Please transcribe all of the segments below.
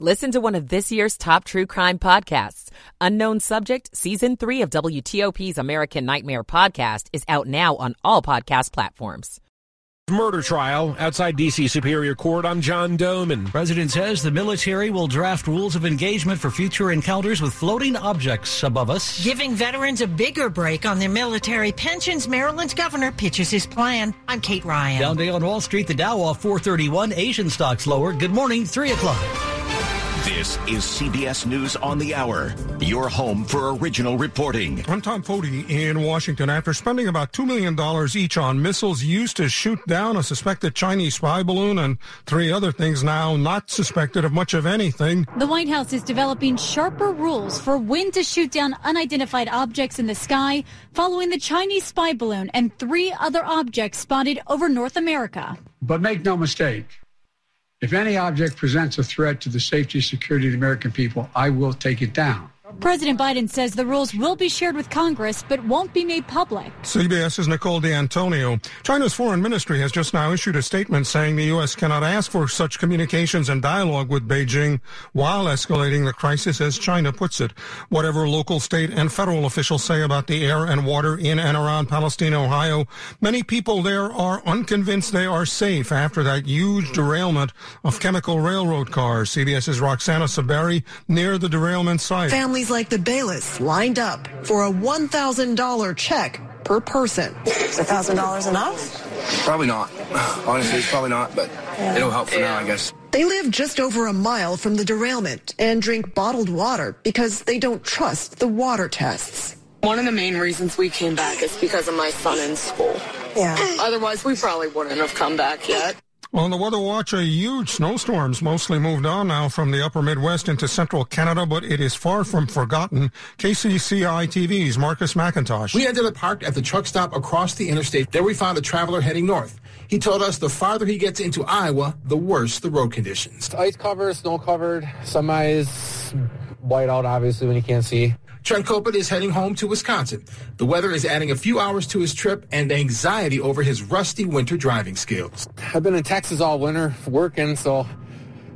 Listen to one of this year's top true crime podcasts. Unknown Subject, Season 3 of WTOP's American Nightmare podcast is out now on all podcast platforms. Murder trial outside D.C. Superior Court. I'm John Domen. President says the military will draft rules of engagement for future encounters with floating objects above us. Giving veterans a bigger break on their military pensions, Maryland's governor pitches his plan. I'm Kate Ryan. Down day on Wall Street, the Dow off 431, Asian stocks lower. Good morning, 3 o'clock. This is CBS News on the Hour, your home for original reporting. I'm Tom Foti in Washington. After spending about $2 million each on missiles used to shoot down a suspected Chinese spy balloon and three other things now not suspected of much of anything, the White House is developing sharper rules for when to shoot down unidentified objects in the sky following the Chinese spy balloon and three other objects spotted over North America. But make no mistake, if any object presents a threat to the safety and security of the American people, I will take it down. President Biden says the rules will be shared with Congress but won't be made public. CBS's Nicole D'Antonio. China's foreign ministry has just now issued a statement saying the U.S. cannot ask for such communications and dialogue with Beijing while escalating the crisis, as China puts it. Whatever local, state, and federal officials say about the air and water in and around Palestine, Ohio, many people there are unconvinced they are safe after that huge derailment of chemical railroad cars. CBS's Roxana Saberi near the derailment site. Families like the Bayless lined up for a $1,000 check per person. Is $1,000 enough? Probably not. Honestly, it's probably not, but yeah. it'll help for yeah. now, I guess. They live just over a mile from the derailment and drink bottled water because they don't trust the water tests. One of the main reasons we came back is because of my son in school. Yeah. Otherwise, we probably wouldn't have come back yet. On the Weather Watch, a huge snowstorm's mostly moved on now from the upper Midwest into central Canada, but it is far from forgotten. KCCI TV's Marcus McIntosh. We ended up parked at the truck stop across the interstate. There we found a traveler heading north. He told us the farther he gets into Iowa, the worse the road conditions. Ice covered, snow covered, some ice white out, obviously, when you can't see. Trent Copeland is heading home to Wisconsin. The weather is adding a few hours to his trip and anxiety over his rusty winter driving skills. I've been in Texas all winter working, so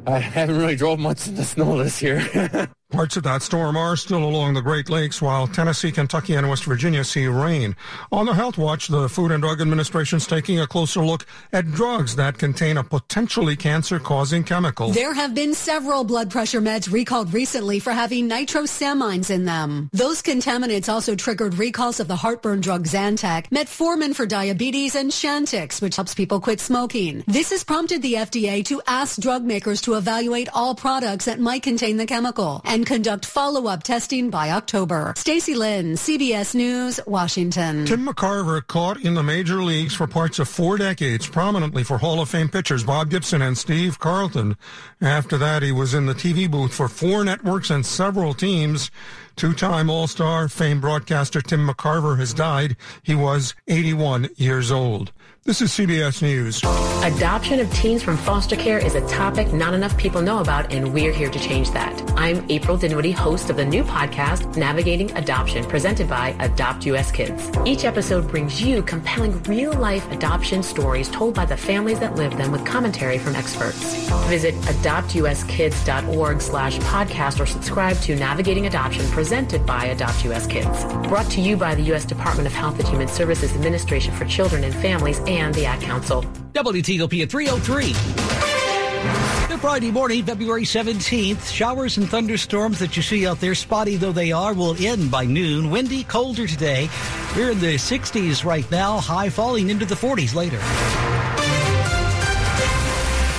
I haven't really drove much in the snow this year. Parts of that storm are still along the Great Lakes, while Tennessee, Kentucky, and West Virginia see rain. On the Health Watch, the Food and Drug Administration is taking a closer look at drugs that contain a potentially cancer-causing chemical. There have been several blood pressure meds recalled recently for having nitrosamines in them. Those contaminants also triggered recalls of the heartburn drug Zantac, metformin for diabetes, and Chantix, which helps people quit smoking. This has prompted the FDA to ask drug makers to evaluate all products that might contain the chemical. And and conduct follow-up testing by October. Stacy Lynn, CBS News, Washington. Tim McCarver caught in the major leagues for parts of four decades, prominently for Hall of Fame pitchers Bob Gibson and Steve Carlton. After that, he was in the TV booth for four networks and several teams. Two-time All-Star famed broadcaster Tim McCarver has died. He was 81 years old. This is CBS News. Adoption of teens from foster care is a topic not enough people know about, and we're here to change that. I'm April Dinwiddie, host of the new podcast, Navigating Adoption, presented by Adopt US Kids. Each episode brings you compelling real-life adoption stories told by the families that live them with commentary from experts. Visit adoptuskids.org slash podcast or subscribe to Navigating Adoption, presented by Adopt US Kids. Brought to you by the U.S. Department of Health and Human Services Administration for Children and Families and and the Ad Council. WTOP at 303. Good Friday morning, February 17th. Showers and thunderstorms that you see out there, spotty though they are, will end by noon. Windy, colder today. We're in the 60s right now, high falling into the 40s later.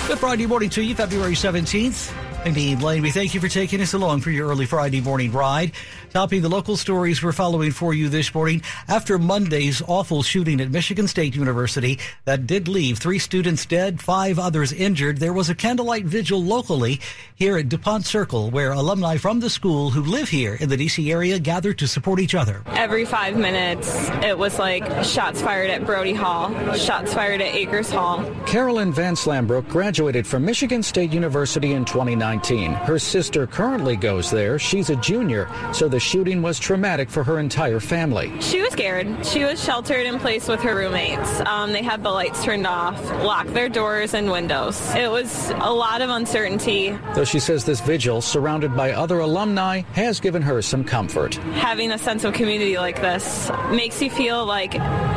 Good Friday morning to you, February 17th. I'm Dean Lane. We thank you for taking us along for your early Friday morning ride. Topping the local stories we're following for you this morning after Monday's awful shooting at Michigan State University that did leave three students dead, five others injured. There was a candlelight vigil locally here at DuPont Circle where alumni from the school who live here in the DC area gathered to support each other. Every five minutes, it was like shots fired at Brody Hall, shots fired at Akers Hall. Carolyn Van Slambrook graduated from Michigan State University in 2019 2019. Her sister currently goes there. She's a junior, so the shooting was traumatic for her entire family. She was scared. She was sheltered in place with her roommates. Um, they had the lights turned off, locked their doors and windows. It was a lot of uncertainty. Though she says this vigil, surrounded by other alumni, has given her some comfort. Having a sense of community like this makes you feel like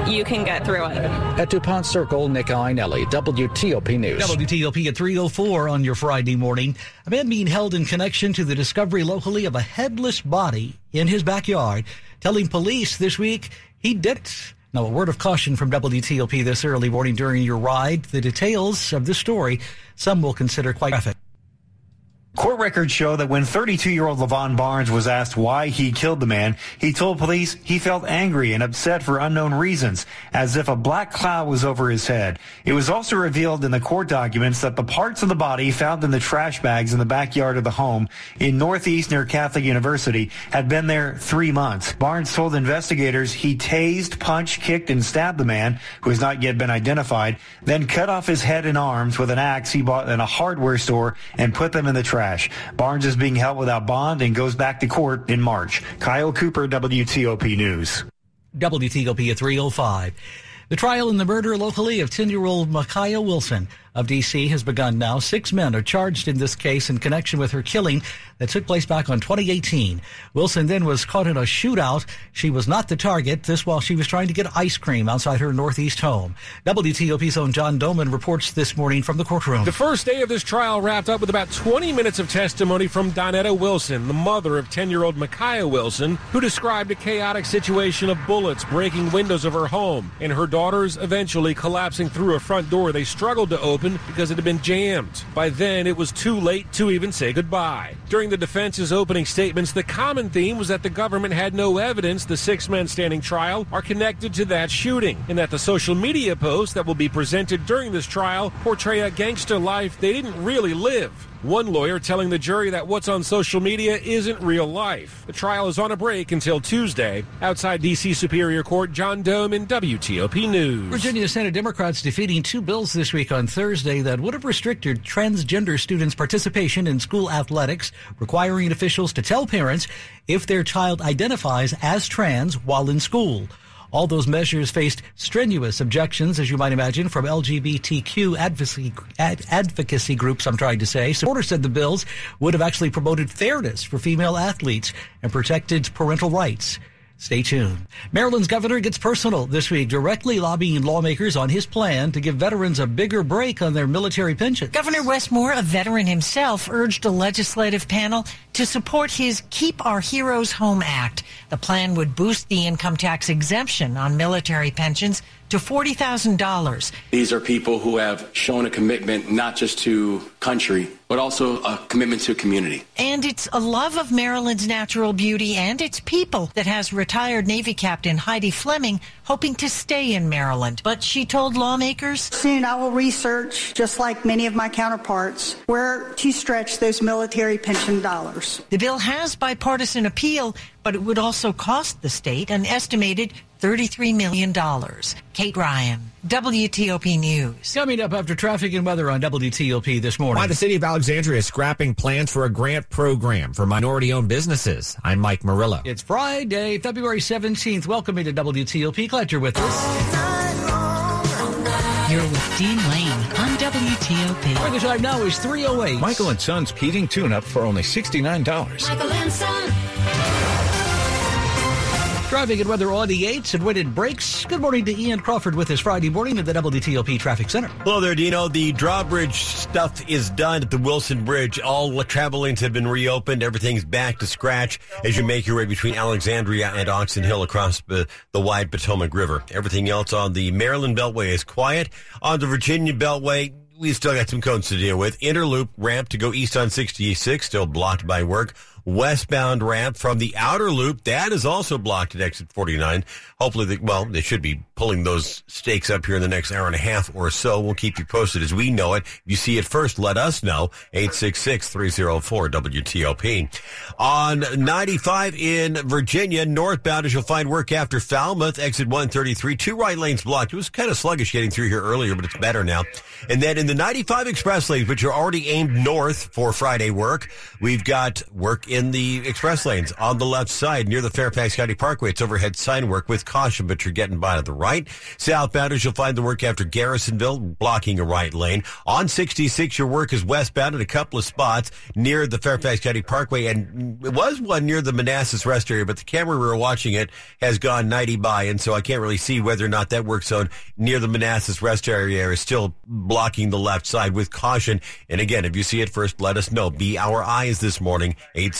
you can get through it. At DuPont Circle, Nick Iannelli, WTOP News. WTOP at 304 on your Friday morning. A man being held in connection to the discovery locally of a headless body in his backyard, telling police this week he did it. Now, a word of caution from WTOP this early morning during your ride. The details of this story, some will consider quite graphic. Court records show that when 32-year-old Levon Barnes was asked why he killed the man, he told police he felt angry and upset for unknown reasons, as if a black cloud was over his head. It was also revealed in the court documents that the parts of the body found in the trash bags in the backyard of the home in Northeast near Catholic University had been there three months. Barnes told investigators he tased, punched, kicked, and stabbed the man, who has not yet been identified, then cut off his head and arms with an axe he bought in a hardware store and put them in the trash. Barnes is being held without bond and goes back to court in March. Kyle Cooper, WTOP News. WTOP at 305. The trial in the murder locally of 10-year-old Makiyah Wilson of D.C. has begun now. Six men are charged in this case in connection with her killing that took place back on 2018. Wilson then was caught in a shootout. She was not the target. This while she was trying to get ice cream outside her northeast home. WTOP's own John Domen reports this morning from the courtroom. The first day of this trial wrapped up with about 20 minutes of testimony from Donetta Wilson, the mother of 10-year-old Makiyah Wilson, who described a chaotic situation of bullets breaking windows of her home and her daughters eventually collapsing through a front door they struggled to open because it had been jammed. By then, it was too late to even say goodbye. During the defense's opening statements, the common theme was that the government had no evidence the six men standing trial are connected to that shooting, and that the social media posts that will be presented during this trial portray a gangster life they didn't really live. One lawyer telling the jury that what's on social media isn't real life. The trial is on a break until Tuesday. Outside D.C. Superior Court, John Domen WTOP News. Virginia Senate Democrats defeating two bills this week on Thursday that would have restricted transgender students' participation in school athletics, requiring officials to tell parents if their child identifies as trans while in school. All those measures faced strenuous objections, as you might imagine, from LGBTQ advocacy, ad, advocacy groups, I'm trying to say. Supporters said the bills would have actually promoted fairness for female athletes and protected parental rights. Stay tuned. Maryland's governor gets personal this week, directly lobbying lawmakers on his plan to give veterans a bigger break on their military pensions. Governor Wes Moore, a veteran himself, urged a legislative panel to support his Keep Our Heroes Home Act. The plan would boost the income tax exemption on military pensions to $40,000. These are people who have shown a commitment not just to country, but also a commitment to community. And it's a love of Maryland's natural beauty and its people that has retired Navy Captain Heidi Fleming hoping to stay in Maryland. But she told lawmakers Soon I will research, just like many of my counterparts, where to stretch those military pension dollars. the bill has bipartisan appeal, but it would also cost the state an estimated $33 million. Kate Ryan, WTOP News. Coming up after traffic and weather on WTOP this morning. Why the city of Alexandria is scrapping plans for a grant program for minority owned businesses. I'm Mike Murillo. It's Friday, February 17th. Welcome to WTOP. Glad you're with us. You're with Dean Lane on WTOP. Where the time now is 308. Michael and Son's heating tune-up for only $69. Michael and Son. Traffic and weather on the 8s and it breaks. Good morning to Ian Crawford with his Friday morning at the WTOP Traffic Center. Hello there, Dino. The drawbridge stuff is done at the Wilson Bridge. All travel lanes have been reopened. Everything's back to scratch as you make your way between Alexandria and Oxon Hill across the, the wide Potomac River. Everything else on the Maryland Beltway is quiet. On the Virginia Beltway, we still got some cones to deal with. Inner loop ramp to go east on 66, still blocked by work. Westbound ramp from the outer loop. That is also blocked at exit 49. Hopefully, they, well, they should be pulling those stakes up here in the next hour and a half or so. We'll keep you posted as we know it. If you see it first, let us know. 866-304-WTOP. On 95 in Virginia, northbound as you'll find work after Falmouth, exit 133. Two right lanes blocked. It was kind of sluggish getting through here earlier, but it's better now. And then in the 95 express lanes, which are already aimed north for Friday work, we've got work in the express lanes on the left side near the Fairfax County Parkway. It's overhead sign work with caution, but you're getting by to the right. Southbounders, you'll find the work after Garrisonville, blocking a right lane. On 66, your work is westbound at a couple of spots near the Fairfax County Parkway, and it was one near the Manassas Rest area, but the camera we were watching it has gone 90 by, and so I can't really see whether or not that work zone near the Manassas Rest area is still blocking the left side with caution. And again, if you see it first, let us know. Be our eyes this morning,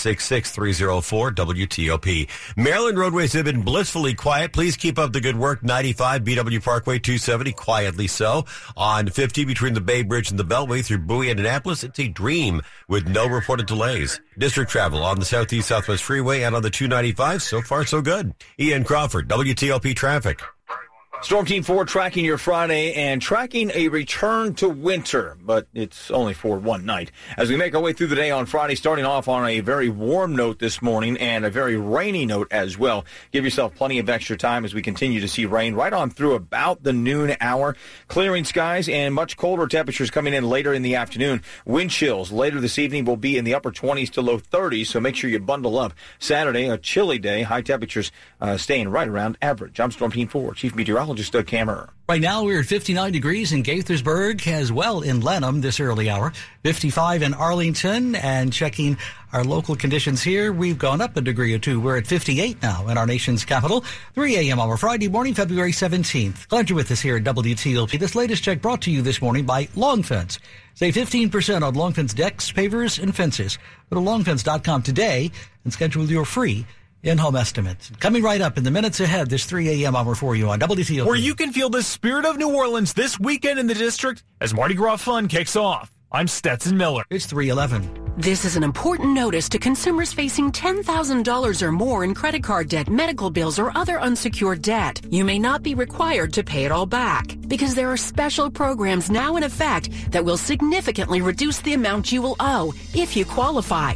866-304-WTOP. Maryland roadways have been blissfully quiet. Please keep up the good work. 95 BW Parkway 270, quietly so. On 50 between the Bay Bridge and the Beltway through Bowie and Annapolis, it's a dream with no reported delays. District travel on the Southeast Southwest Freeway and on the 295, so far so good. Ian Crawford, WTOP traffic. Storm Team 4 tracking your Friday and tracking a return to winter, but it's only for one night. As we make our way through the day on Friday, starting off on a very warm note this morning and a very rainy note as well. Give yourself plenty of extra time as we continue to see rain right on through about the noon hour. Clearing skies and much colder temperatures coming in later in the afternoon. Wind chills later this evening will be in the upper 20s to low 30s, so make sure you bundle up. Saturday, a chilly day, high temperatures uh, staying right around average. I'm Storm Team 4, Chief Meteorologist Doug Kammerer. Right now, we're at 59 degrees in Gaithersburg, as well in Lanham this early hour. 55 in Arlington, and checking our local conditions here, we've gone up a degree or two. We're at 58 now in our nation's capital. 3 a.m. on a Friday morning, February 17th. Glad you're with us here at WTOP. This latest check brought to you this morning by Long Fence. Save 15% on Long Fence decks, pavers, and fences. Go to longfence.com today and schedule your free in-home estimates. Coming right up in the minutes ahead, this 3 a.m. hour for you on WTOP. Where you can feel the spirit of New Orleans this weekend in the district as Mardi Gras fun kicks off. I'm Stetson Miller. It's 311. This is an important notice to consumers facing $10,000 or more in credit card debt, medical bills, or other unsecured debt. You may not be required to pay it all back because there are special programs now in effect that will significantly reduce the amount you will owe if you qualify.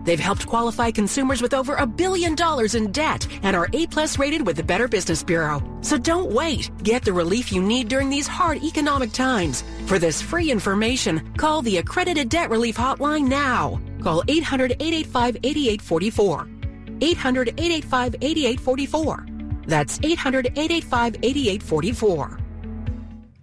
They've helped qualify consumers with over a billion dollars in debt and are A plus rated with the Better Business Bureau. So don't wait. Get the relief you need during these hard economic times. For this free information, call the Accredited Debt Relief Hotline now. Call 800 885 8844. 800 885 8844. That's 800 885 8844.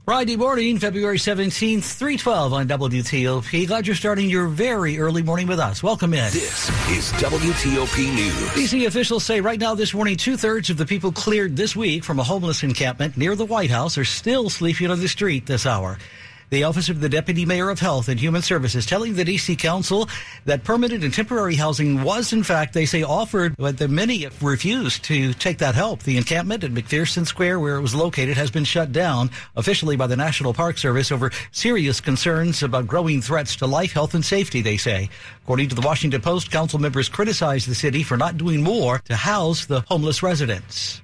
Friday morning, February 17th, 312 on WTOP. Glad you're starting your very early morning with us. Welcome in. This is WTOP News. DC officials say right now this morning, two thirds of the people cleared this week from a homeless encampment near the White House are still sleeping on the street this hour. The Office of the Deputy Mayor of Health and Human Services telling the DC Council that permanent and temporary housing was, in fact, they say offered, but the many refused to take that help. The encampment at McPherson Square, where it was located, has been shut down officially by the National Park Service over serious concerns about growing threats to life, health, and safety, they say. According to the Washington Post, council members criticized the city for not doing more to house the homeless residents.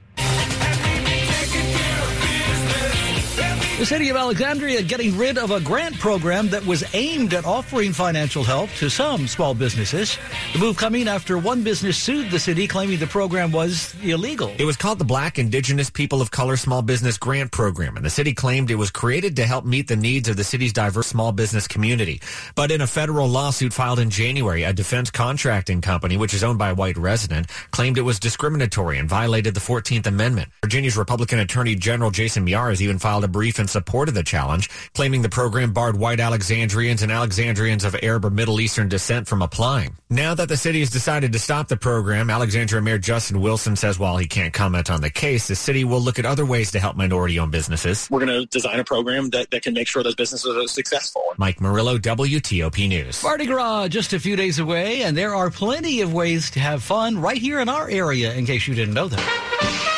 The city of Alexandria getting rid of a grant program that was aimed at offering financial help to some small businesses. The move coming after one business sued the city claiming the program was illegal. It was called the Black Indigenous People of Color Small Business Grant Program, and the city claimed it was created to help meet the needs of the city's diverse small business community. But in a federal lawsuit filed in January, a defense contracting company, which is owned by a white resident, claimed it was discriminatory and violated the 14th Amendment. Virginia's Republican Attorney General Jason Miyares even filed a brief defense supported the challenge, claiming the program barred white Alexandrians and Alexandrians of Arab or Middle Eastern descent from applying. Now that the city has decided to stop the program, Alexandria Mayor Justin Wilson says while he can't comment on the case, the city will look at other ways to help minority-owned businesses. We're going to design a program that, that can make sure those businesses are successful. Mike Murillo, WTOP News. Mardi Gras just a few days away, and there are plenty of ways to have fun right here in our area, in case you didn't know that.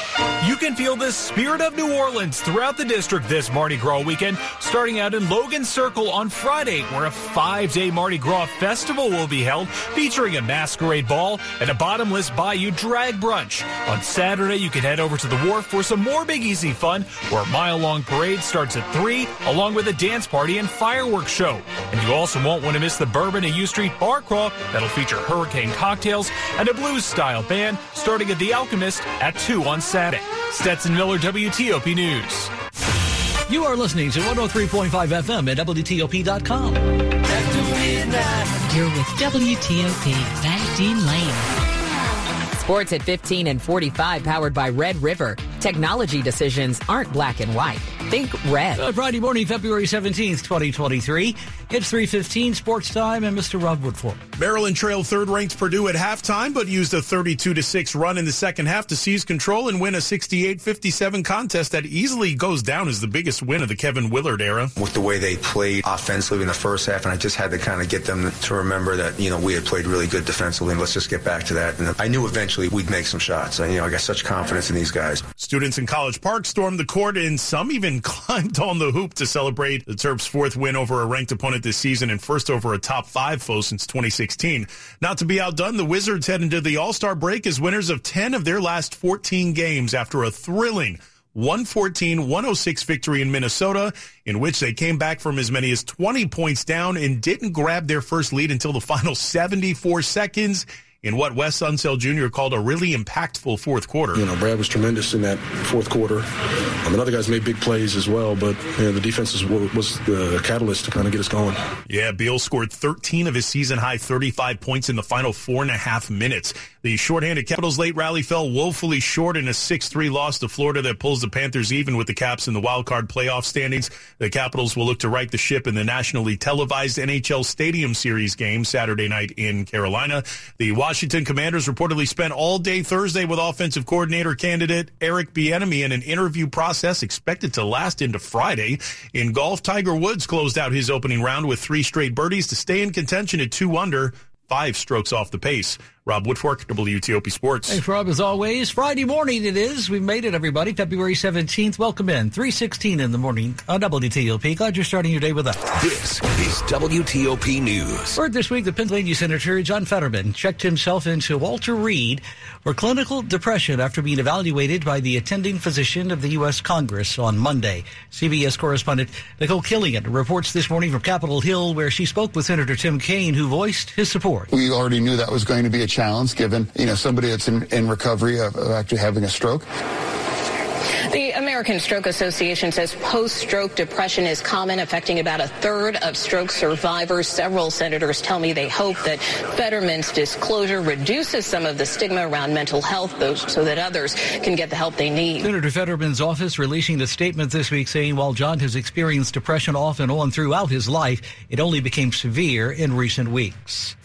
You can feel the spirit of New Orleans throughout the district this Mardi Gras weekend, starting out in Logan Circle on Friday, where a five day Mardi Gras festival will be held, featuring a masquerade ball and a bottomless bayou drag brunch. On Saturday, you can head over to the wharf for some more Big Easy fun, where a mile long parade starts at 3, along with a dance party and fireworks show. And you also won't want to miss the Bourbon and U Street Bar Crawl that'll feature hurricane cocktails and a blues style band starting at The Alchemist at 2 on Saturday. Stetson Miller, WTOP News. You are listening to 103.5 FM at WTOP.com. You're with WTOP. Back Dean Lane. Sports at 15 and 45, powered by Red River. Technology decisions aren't black and white. Think red. Good Friday morning, February 17th, 2023. It's 3.15 sports time and Mr. Rob Woodfork. Maryland trailed third-ranked Purdue at halftime, but used a 32-6 run in the second half to seize control and win a 68-57 contest that easily goes down as the biggest win of the Kevin Willard era. With the way they played offensively in the first half, and I just had to kind of get them to remember that, you know, we had played really good defensively, and let's just get back to that. And I knew eventually we'd make some shots. And, you know, I got such confidence in these guys. Students in College Park stormed the court, and some even climbed on the hoop to celebrate the Terps' fourth win over a ranked opponent this season and first over a top five foe since 2016. Not to be outdone, the Wizards head into the All-Star break as winners of 10 of their last 14 games after a thrilling 114-106 victory in Minnesota, in which they came back from as many as 20 points down and didn't grab their first lead until the final 74 seconds in what Wes Unseld Jr. called a really impactful fourth quarter. You know, Brad was tremendous in that fourth quarter. Um, and other guys made big plays as well, but you know, the defense was, was the catalyst to kind of get us going. Yeah, Beal scored 13 of his season high 35 points in the final four and a half minutes. The shorthanded Capitals late rally fell woefully short in a 6-3 loss to Florida that pulls the Panthers even with the Caps in the wild card playoff standings. The Capitals will look to right the ship in the nationally televised NHL Stadium Series game Saturday night in Carolina. The Washington Commanders reportedly spent all day Thursday with offensive coordinator candidate Eric Bieniemy in an interview process expected to last into Friday. In golf, Tiger Woods closed out his opening round with three straight birdies to stay in contention at two under, five strokes off the pace. Rob Woodfork, WTOP Sports. Thanks, Rob, as always. Friday morning it is. We've made it, everybody. February 17th. Welcome in. 316 in the morning on WTOP. Glad you're starting your day with us. This is WTOP News. Word this week, the Pennsylvania Senator John Fetterman checked himself into Walter Reed for clinical depression after being evaluated by the attending physician of the U.S. Congress on Monday. CBS correspondent Nikole Killion reports this morning from Capitol Hill, where she spoke with Senator Tim Kaine, who voiced his support. We already knew that was going to be a challenge given, you know, somebody that's in, in recovery of, of actually having a stroke. The American Stroke Association says post-stroke depression is common, affecting about a third of stroke survivors. Several senators tell me they hope that Fetterman's disclosure reduces some of the stigma around mental health so that others can get the help they need. Senator Fetterman's office releasing a statement this week saying while John has experienced depression off and on throughout his life, it only became severe in recent weeks.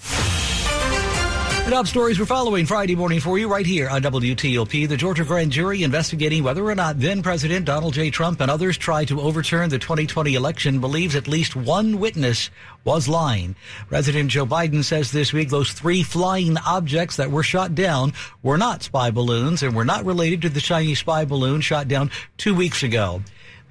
The top stories we're following Friday morning for you right here on WTOP. The Georgia grand jury investigating whether or not then President Donald J. Trump and others tried to overturn the 2020 election believes at least one witness was lying. President Joe Biden says this week those three flying objects that were shot down were not spy balloons and were not related to the Chinese spy balloon shot down two weeks ago.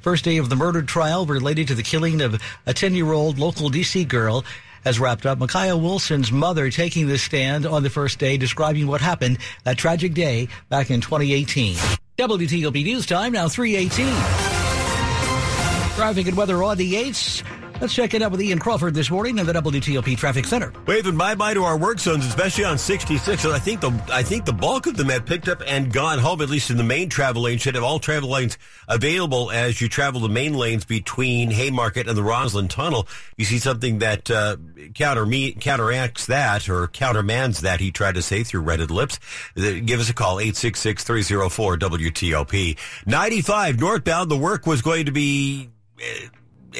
First day of the murder trial related to the killing of a 10 year old local D.C. girl has wrapped up. Makiyah Wilson's mother taking the stand on the first day, describing what happened that tragic day back in 2018. WTOP News Time, now 318. Traffic and weather on the 8s. Let's check it out with Ian Crawford this morning in the WTOP Traffic Center. Waving bye bye to our work zones, especially on 66. And I think the I think the bulk of them have picked up and gone home. At least in the main travel lane, should have all travel lanes available as you travel the main lanes between Haymarket and the Rosslyn Tunnel. You see something that uh, counter me counteracts that or countermands that. He tried to say through Reddit lips. Give us a call 866-304 WTOP 95 northbound. The work was going to be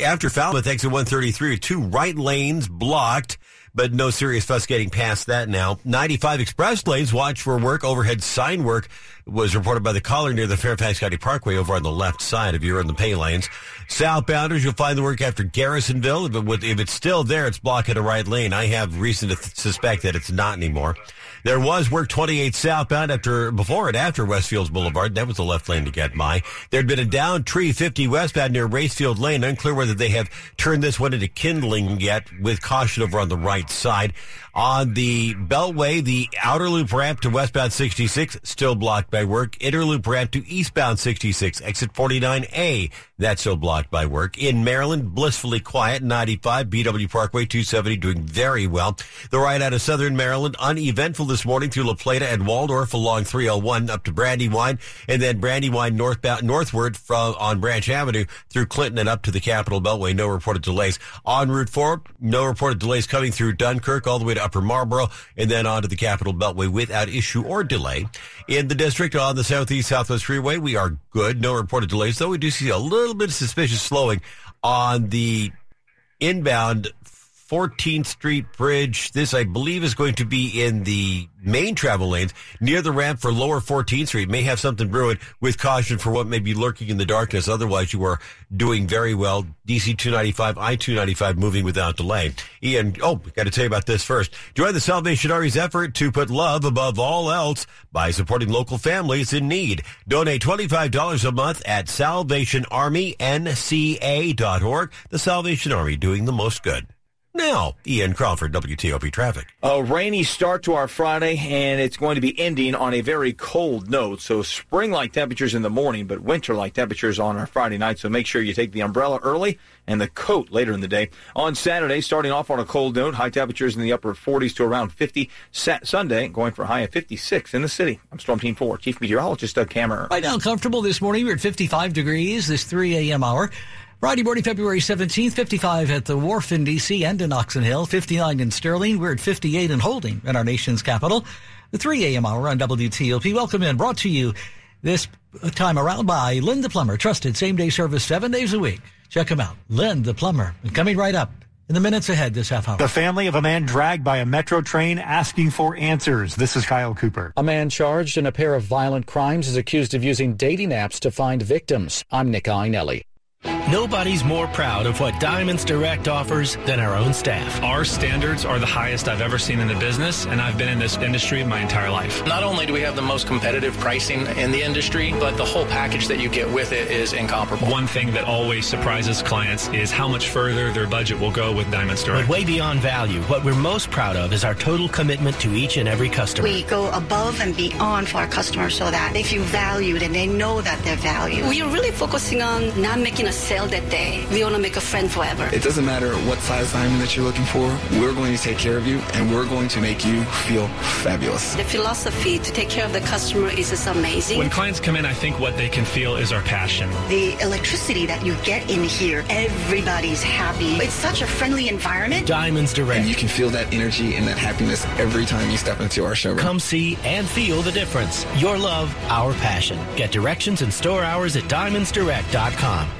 after Falmouth exit 133, two right lanes blocked but no serious fuss getting past that now. 95 express lanes watch for work. Overhead sign work was reported by the caller near the Fairfax County Parkway over on the left side if you're in the pay lanes. Southbounders, you'll find the work after Garrisonville. If, it, if it's still there, it's blocking a right lane. I have reason to th- suspect that it's not anymore. There was work 28 southbound after, before and after Westfields Boulevard. That was the left lane to get by. There'd been a down tree 50 westbound near Racefield Lane. Unclear whether they have turned this one into kindling yet with caution over on the right side. On the Beltway, the outer loop ramp to westbound 66 still blocked work. Inner loop ramp to eastbound 66, exit 49A, that's still blocked by work. In Maryland, blissfully quiet, 95, BW Parkway 270 doing very well. The ride out of southern Maryland, uneventful this morning through La Plata and Waldorf along 301 up to Brandywine, and then Brandywine northbound, northward from on Branch Avenue through Clinton and up to the Capital Beltway. No reported delays. On Route 4, no reported delays coming through Dunkirk all the way to Upper Marlboro and then on to the Capital Beltway without issue or delay. In the district on the Southeast Southwest Freeway, we are good. No reported delays, though we do see a little bit of suspicious slowing on the inbound 14th Street Bridge. This, I believe, is going to be in the main travel lanes near the ramp for lower 14th Street. May have something brewing with caution for what may be lurking in the darkness. Otherwise, you are doing very well. DC 295, I 295 moving without delay. Ian, oh, got to tell you about this first. Join the Salvation Army's effort to put love above all else by supporting local families in need. Donate $25 a month at salvationarmynca.org. The Salvation Army doing the most good. Now, Ian Crawford, WTOP Traffic. A rainy start to our Friday, and it's going to be ending on a very cold note. So, spring like temperatures in the morning, but winter like temperatures on our Friday night. So, make sure you take the umbrella early and the coat later in the day. On Saturday, starting off on a cold note, high temperatures in the upper 40s to around 50. Sat Sunday, going for a high of 56 in the city. I'm Storm Team 4, Chief Meteorologist Doug Kammerer. Right now, comfortable this morning. We're at 55 degrees this 3 a.m. hour. Friday morning, February 17th, 55 at the Wharf in D.C. and in Oxon Hill, 59 in Sterling. We're at 58 in Holding in our nation's capital. The 3 a.m. hour on WTOP. Welcome in. Brought to you this time around by Lynn the Plumber. Trusted same day service seven days a week. Check him out. Lynn the Plumber. Coming right up in the minutes ahead this half hour. The family of a man dragged by a metro train asking for answers. This is Kyle Cooper. A man charged in a pair of violent crimes is accused of using dating apps to find victims. I'm Nick Iannelli. Nobody's more proud of what Diamonds Direct offers than our own staff. Our standards are the highest I've ever seen in the business, and I've been in this industry my entire life. Not only do we have the most competitive pricing in the industry, but the whole package that you get with it is incomparable. One thing that always surprises clients is how much further their budget will go with Diamonds Direct. But way beyond value, what we're most proud of is our total commitment to each and every customer. We go above and beyond for our customers so that they feel valued and they know that they're valued. We are really focusing on not making a sale that day. We want to make a friend forever. It doesn't matter what size diamond that you're looking for. We're going to take care of you, and we're going to make you feel fabulous. The philosophy to take care of the customer is just amazing. When clients come in, I think what they can feel is our passion. The electricity that you get in here, everybody's happy. It's such a friendly environment. Diamonds Direct. And you can feel that energy and that happiness every time you step into our showroom. Come see and feel the difference. Your love, our passion. Get directions and store hours at diamondsdirect.com.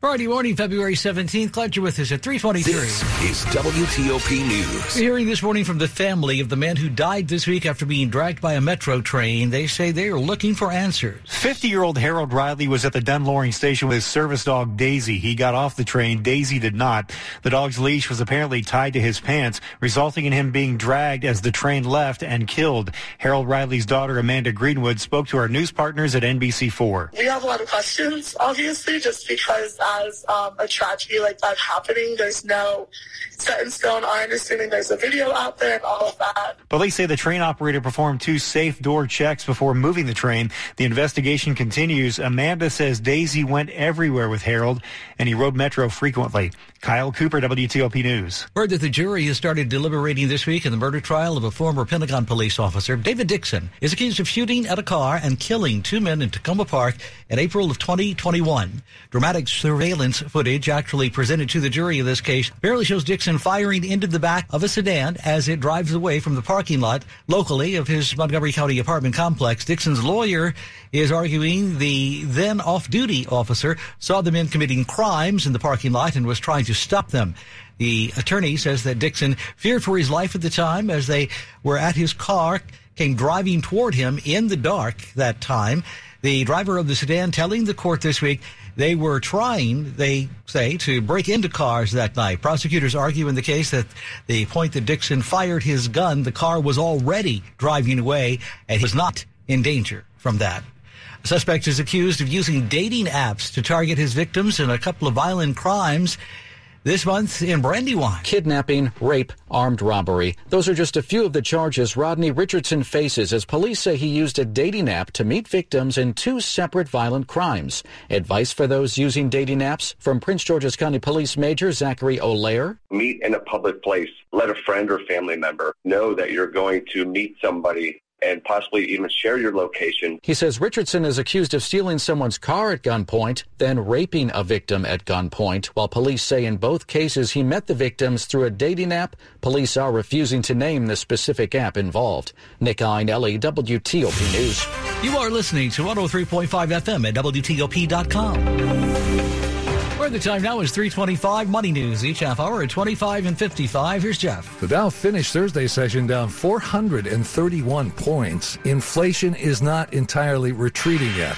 Friday morning, February 17th. Glad you're with us at 323. This is WTOP News. We're hearing this morning from the family of the man who died this week after being dragged by a metro train. They say they are looking for answers. 50-year-old Harold Riley was at the Dunn Loring station with his service dog Daisy. He got off the train. Daisy did not. The dog's leash was apparently tied to his pants, resulting in him being dragged as the train left and killed. Harold Riley's daughter Amanda Greenwood spoke to our news partners at NBC4. We have a lot of questions, obviously, just because as um, a tragedy like that happening. There's no set in stone. Our understanding there's a video out there and all of that. Police say the train operator performed two safe door checks before moving the train. The investigation continues. Amanda says Daisy went everywhere with Harold and he rode Metro frequently. Kyle Cooper, WTOP News. Heard that the jury has started deliberating this week in the murder trial of a former Pentagon police officer. David Dixon is accused of shooting at a car and killing two men in Takoma Park in April of 2021. Dramatic surveillance footage actually presented to the jury in this case barely shows Dixon firing into the back of a sedan as it drives away from the parking lot locally of his Montgomery County apartment complex. Dixon's lawyer is arguing the then off-duty officer saw the men committing crimes in the parking lot and was trying to stop them. The attorney says that Dixon feared for his life at the time as they were at his car, came driving toward him in the dark that time. The driver of the sedan telling the court this week they were trying, they say, to break into cars that night. Prosecutors argue in the case that the point that Dixon fired his gun, the car was already driving away and he was not in danger from that. The suspect is accused of using dating apps to target his victims in a couple of violent crimes this month in Brandywine. Kidnapping, rape, armed robbery. Those are just a few of the charges Rodney Richardson faces as police say he used a dating app to meet victims in two separate violent crimes. Advice for those using dating apps from Prince George's County Police Major Zachary O'Lear. Meet in a public place. Let a friend or family member know that you're going to meet somebody and possibly even share your location. He says Richardson is accused of stealing someone's car at gunpoint, then raping a victim at gunpoint, while police say in both cases he met the victims through a dating app. Police are refusing to name the specific app involved. Nick Iannelli, WTOP News. You are listening to 103.5 FM at WTOP.com. The time now is 325 Money News each half hour at 25 and 55. Here's Jeff. The Dow finished Thursday session down 431 points. Inflation is not entirely retreating yet.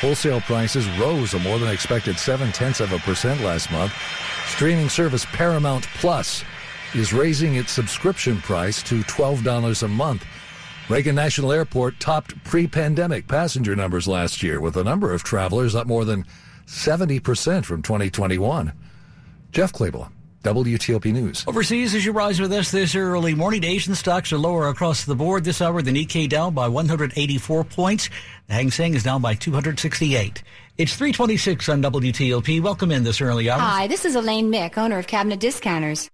Wholesale prices rose a more than expected seven tenths of a percent last month. Streaming service Paramount Plus is raising its subscription price to $12 a month. Reagan National Airport topped pre pandemic passenger numbers last year, with the number of travelers up more than 70% from 2021. Jeff Clabaugh, WTOP News. Overseas, as you rise with us this early morning, Asian stocks are lower across the board this hour. The Nikkei down by 184 points. The Hang Seng is down by 268. It's 326 on WTOP. Welcome in this early hour. Hi, this is Elaine Mick, owner of Cabinet Discounters.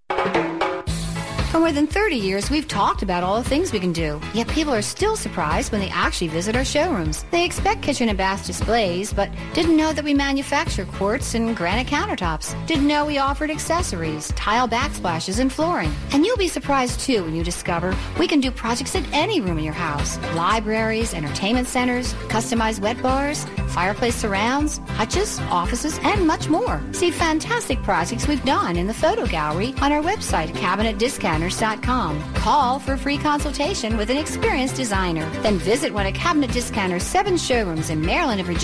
For more than 30 years, we've talked about all the things we can do. Yet people are still surprised when they actually visit our showrooms. They expect kitchen and bath displays, but didn't know that we manufacture quartz and granite countertops. Didn't know we offered accessories, tile backsplashes, and flooring. And you'll be surprised too when you discover we can do projects in any room in your house. Libraries, entertainment centers, customized wet bars, fireplace surrounds, hutches, offices, and much more. See fantastic projects we've done in the photo gallery on our website, Call for free consultation with an experienced designer. Then visit one of Cabinet Discounter's seven showrooms in Maryland and Virginia